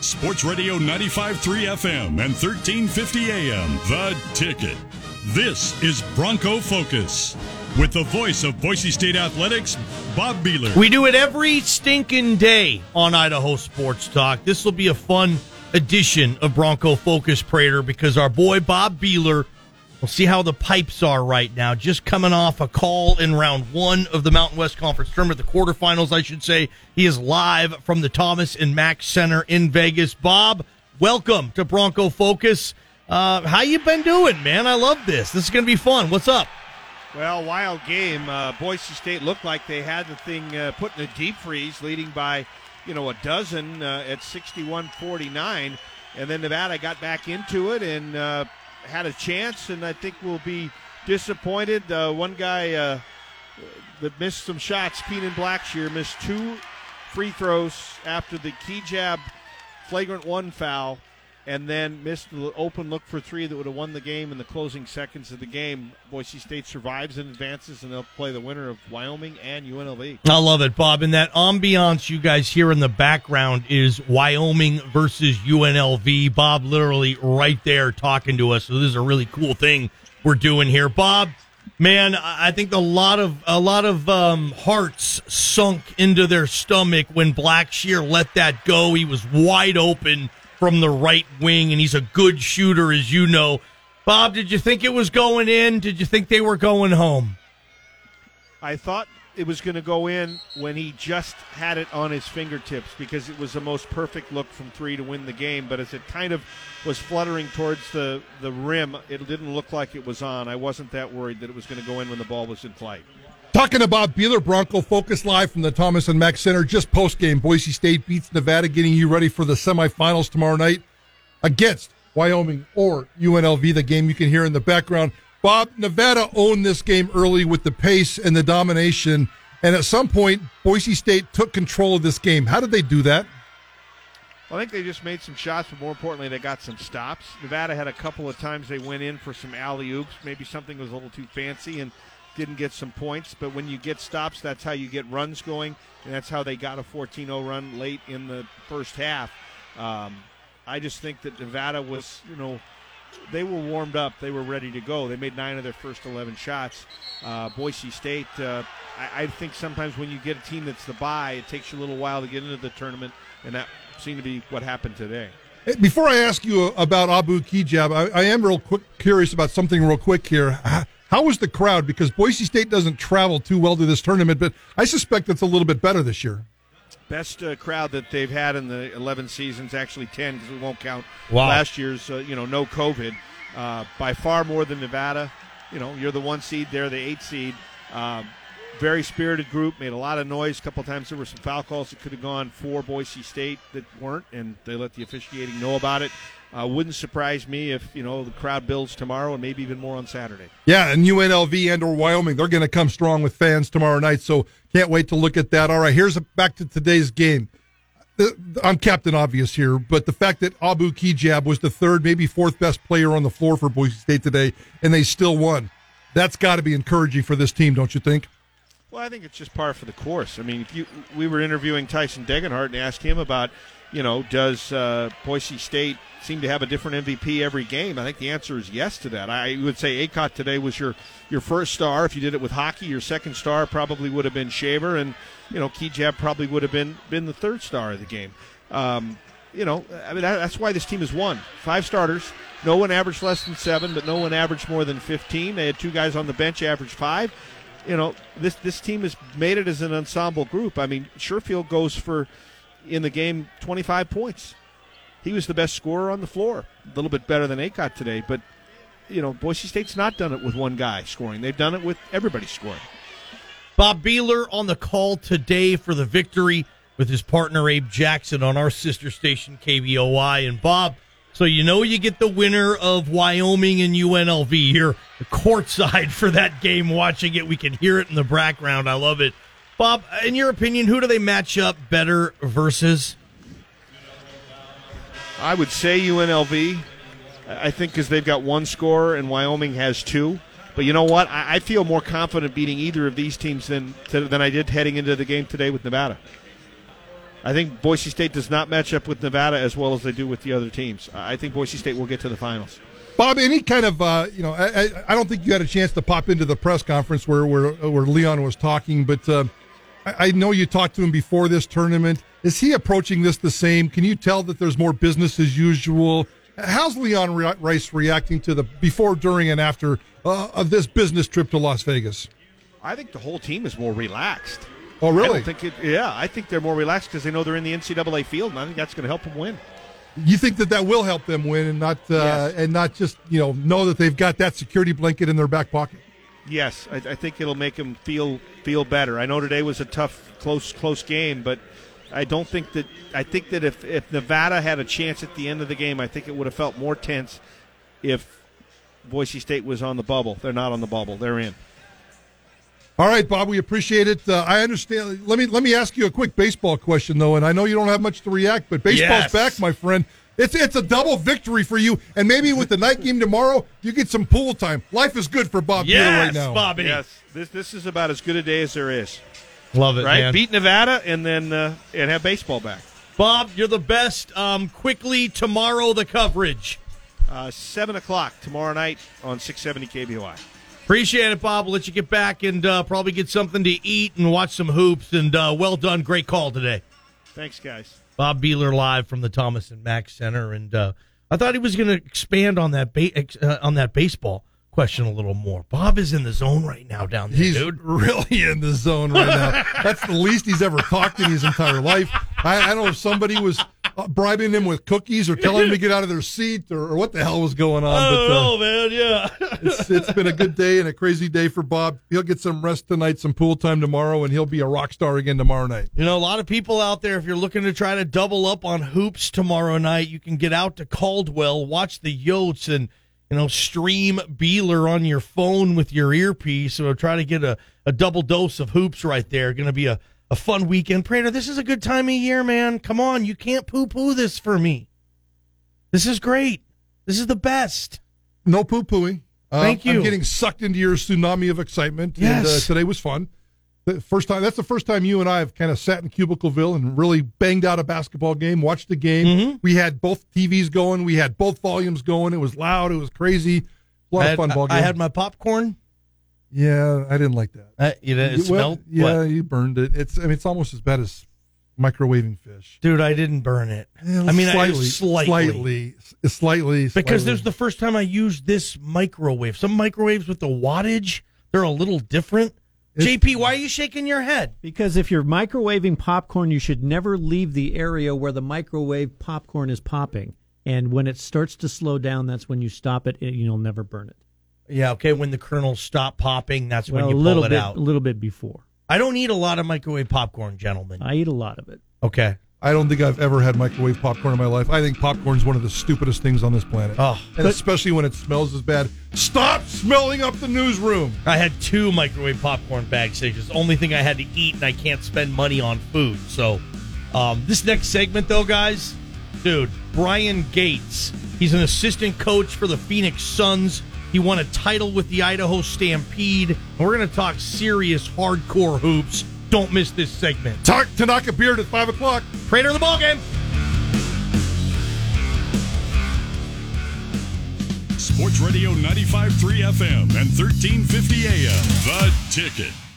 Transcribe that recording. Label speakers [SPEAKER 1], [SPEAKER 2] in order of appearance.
[SPEAKER 1] Sports Radio 95.3 FM and 1350 AM. The Ticket. This is Bronco Focus with the voice of Boise State Athletics, Bob Behler.
[SPEAKER 2] We do it every stinking day on Idaho Sports Talk. This will be a fun edition of Bronco Focus Prater because our boy Bob Behler We'll see how the pipes are right now. Just coming off a call in round one of the Mountain West Conference tournament, the quarterfinals, I should say. He is live from the Thomas and Mack Center in Vegas. Bob, welcome to Bronco Focus. Uh, how you been doing, man? I love this. This is going to be fun. What's up?
[SPEAKER 3] Well, wild game. Uh, Boise State looked like they had the thing uh, put in a deep freeze, leading by, you know, a dozen uh, at 61-49. And then Nevada got back into it and uh, had a chance, and I think we'll be disappointed. Uh, one guy uh, that missed some shots, Kenan Blackshear, missed two free throws after the Kigab flagrant one foul and then missed the open look for three that would have won the game in the closing seconds of the game. Boise State survives and advances, and they'll play the winner of Wyoming and UNLV.
[SPEAKER 2] I love it, Bob. And that ambiance you guys hear in the background is Wyoming versus UNLV. Bob literally right there talking to us. So this is a really cool thing we're doing here, Bob. Man, I think a lot of a lot of um, hearts sunk into their stomach when Blackshear let that go. He was wide open from the right wing, and he's a good shooter, as you know. Bob, did you think it was going in? Did you think they were going home?
[SPEAKER 3] I thought it was going to go in when he just had it on his fingertips because it was the most perfect look from three to win the game. But as it kind of was fluttering towards the, the rim, it didn't look like it was on. I wasn't that worried that it was going to go in when the ball was in flight.
[SPEAKER 4] Talking about Behler Bronco Focus Live from the Thomas and Mack Center. Just post game, Boise State beats Nevada, getting you ready for the semifinals tomorrow night against Wyoming or UNLV. The game you can hear in the background. Bob, Nevada owned this game early with the pace and the domination, and at some point, Boise State took control of this game. How did they do that?
[SPEAKER 3] I think they just made some shots, but more importantly, they got some stops. Nevada had a couple of times they went in for some alley oops. Maybe something was a little too fancy, and didn't get some points, but when you get stops, that's how you get runs going, and that's how they got a 14 0 run late in the first half. Um, I just think that Nevada was, you know, they were warmed up. They were ready to go. They made nine of their first 11 shots. Uh, Boise State, uh, I, I, think sometimes when you get a team that's the bye, it takes you a little while to get into the tournament, and that seemed to be what happened today.
[SPEAKER 4] Before I ask you about Abu Kigab, I, I am real quick, curious about something real quick here. How was the crowd? Because Boise State doesn't travel too well to this tournament, but I suspect it's a little bit better this year.
[SPEAKER 3] Best uh, crowd that they've had in the 11 seasons, actually 10 because we won't count wow. last year's, uh, you know, no COVID. Uh, by far more than Nevada. You know, you're the one seed, they're the eight seed. Um, very spirited group, made a lot of noise. A couple times there were some foul calls that could have gone for Boise State that weren't, and they let the officiating know about it. Uh, wouldn't surprise me if you know the crowd builds tomorrow and maybe even more on Saturday.
[SPEAKER 4] Yeah, and UNLV and or Wyoming, they're going to come strong with fans tomorrow night. So can't wait to look at that. All right, here's a, back to today's game. I'm Captain Obvious here, but the fact that Abu Kigab was the third, maybe fourth best player on the floor for Boise State today, and they still won, that's got to be encouraging for this team, don't you think?
[SPEAKER 3] Well, I think it's just par for the course. I mean, if you we were interviewing Tyson Degenhart and asked him about, you know, does uh, Boise State seem to have a different MVP every game? I think the answer is yes to that. I would say Akot today was your your first star. If you did it with hockey, your second star probably would have been Shaver, and you know, Kigab probably would have been been the third star of the game. Um, you know, I mean, that's why this team has won. Five starters. No one averaged less than seven, but no one averaged more than 15. They had two guys on the bench average five. You know, this this team has made it as an ensemble group. I mean, Sherfield goes for in the game 25 points he was the best scorer on the floor. A little bit better than Akot today, but you know, Boise State's not done it with one guy scoring. They've done it with everybody scoring.
[SPEAKER 2] Bob Behler on the call today for the victory with his partner Abe Jackson on our sister station KBOI. And Bob, so you know you get the winner of Wyoming and UNLV here, the courtside for that game. Watching it, we can hear it in the background. I love it. Bob, in your opinion, who do they match up better versus?
[SPEAKER 3] I would say UNLV. I think because they've got one score and Wyoming has two. But you know what? I, feel more confident beating either of these teams than than I did heading into the game today with Nevada. I think Boise State does not match up with Nevada as well as they do with the other teams. I think Boise State will get to the finals.
[SPEAKER 4] Bob, any kind of uh, you know, I, I, don't think you had a chance to pop into the press conference where where, where Leon was talking, but uh, I, I, know you talked to him before this tournament. Is he approaching this the same? Can you tell that there's more business as usual? How's Leon Rice reacting to the before, during, and after uh, of this business trip to Las Vegas?
[SPEAKER 3] I think the whole team is more relaxed.
[SPEAKER 4] Oh, really?
[SPEAKER 3] I think it, yeah, I think they're more relaxed because they know they're in the NCAA field, and I think that's going to help them win.
[SPEAKER 4] You think that that will help them win, and not uh, yes. and not just you know know that they've got that security blanket in their back pocket.
[SPEAKER 3] Yes, I, I think it'll make them feel feel better. I know today was a tough, close, close game, but I don't think that. I think that if if Nevada had a chance at the end of the game, I think it would have felt more tense if Boise State was on the bubble. They're not on the bubble. They're in.
[SPEAKER 4] All right, Bob, we appreciate it. Uh, I understand. Let me let me ask you a quick baseball question though, and I know you don't have much to react, but baseball's yes. back, my friend. It's it's a double victory for you, and maybe with the night game tomorrow, you get some pool time. Life is good for Bob
[SPEAKER 2] yes,
[SPEAKER 4] right now.
[SPEAKER 2] Bobby.
[SPEAKER 3] Yes, this this is about as good a day as there is.
[SPEAKER 2] Love it,
[SPEAKER 3] right?
[SPEAKER 2] Man.
[SPEAKER 3] Beat Nevada and then uh, and have baseball back.
[SPEAKER 2] Bob, you're the best. Um, quickly tomorrow, the coverage.
[SPEAKER 3] Uh, Seven o'clock tomorrow night on six seventy KBOI.
[SPEAKER 2] Appreciate it, Bob. We'll let you get back and uh, probably get something to eat and watch some hoops. And uh, well done. Great call today.
[SPEAKER 3] Thanks, guys.
[SPEAKER 2] Bob Behler live from the Thomas and Mack Center. And uh, I thought he was going to expand on that ba- uh, on that baseball question a little more. Bob is in the zone right now down there,
[SPEAKER 4] he's
[SPEAKER 2] dude.
[SPEAKER 4] really in the zone right now. That's the least he's ever talked in his entire life. I, I don't know if somebody was bribing him with cookies or telling him to get out of their seat or, or what the hell was going on.
[SPEAKER 2] I don't but, uh, man. Yeah,
[SPEAKER 4] it's, it's been a good day and a crazy day for Bob. He'll get some rest tonight, some pool time tomorrow, and he'll be a rock star again tomorrow night.
[SPEAKER 2] You know, a lot of people out there, if you're looking to try to double up on hoops tomorrow night, you can get out to Caldwell, watch the Yotes, and you know, stream Behler on your phone with your earpiece or try to get a, a double dose of hoops right there. Going to be a, a fun weekend. Prater, this is a good time of year, man. Come on. You can't poo poo this for me. This is great. This is the best.
[SPEAKER 4] No poo pooing.
[SPEAKER 2] Uh, Thank you.
[SPEAKER 4] I'm getting sucked into your tsunami of excitement.
[SPEAKER 2] Yes.
[SPEAKER 4] And uh, today was fun the first time that's the first time you and I have kind of sat in Cubicleville and really banged out a basketball game, watched the game.
[SPEAKER 2] Mm-hmm.
[SPEAKER 4] We had both TVs going, we had both volumes going. It was loud, it was crazy. A lot of fun ball game.
[SPEAKER 2] I had my popcorn.
[SPEAKER 4] Yeah, I didn't like that.
[SPEAKER 2] Uh, you know, it smelled.
[SPEAKER 4] yeah,
[SPEAKER 2] what?
[SPEAKER 4] you burned it. It's I mean, it's almost as bad as microwaving fish.
[SPEAKER 2] Dude, I didn't burn it.
[SPEAKER 4] Yeah,
[SPEAKER 2] I mean,
[SPEAKER 4] slightly,
[SPEAKER 2] I, slightly,
[SPEAKER 4] slightly, slightly,
[SPEAKER 2] because
[SPEAKER 4] slightly.
[SPEAKER 2] there's the first time I used this microwave. Some microwaves with the wattage, they're a little different. JP, why are you shaking your head?
[SPEAKER 5] Because if you're microwaving popcorn, you should never leave the area where the microwave popcorn is popping. And when it starts to slow down, that's when you stop it, and you'll never burn it.
[SPEAKER 2] Yeah, okay. When the kernels stop popping, that's
[SPEAKER 5] well,
[SPEAKER 2] when you
[SPEAKER 5] a little
[SPEAKER 2] pull it
[SPEAKER 5] bit,
[SPEAKER 2] out.
[SPEAKER 5] A little bit before.
[SPEAKER 2] I don't eat a lot of microwave popcorn, gentlemen.
[SPEAKER 5] I eat a lot of it.
[SPEAKER 2] Okay.
[SPEAKER 4] I don't think I've ever had microwave popcorn in my life. I think popcorn's one of the stupidest things on this planet.
[SPEAKER 2] Oh,
[SPEAKER 4] and especially when it smells as bad. Stop smelling up the newsroom.
[SPEAKER 2] I had two microwave popcorn bags. It's the only thing I had to eat, and I can't spend money on food. So, um, this next segment, though, guys, dude, Bryan Gates. He's an assistant coach for the Phoenix Suns. He won a title with the Idaho Stampede. And we're going to talk serious, hardcore hoops. Don't miss this segment.
[SPEAKER 4] Talk Tanaka Beard at 5 o'clock.
[SPEAKER 2] Prater the ball game.
[SPEAKER 1] Sports Radio 95.3 FM and 1350 AM. The Ticket.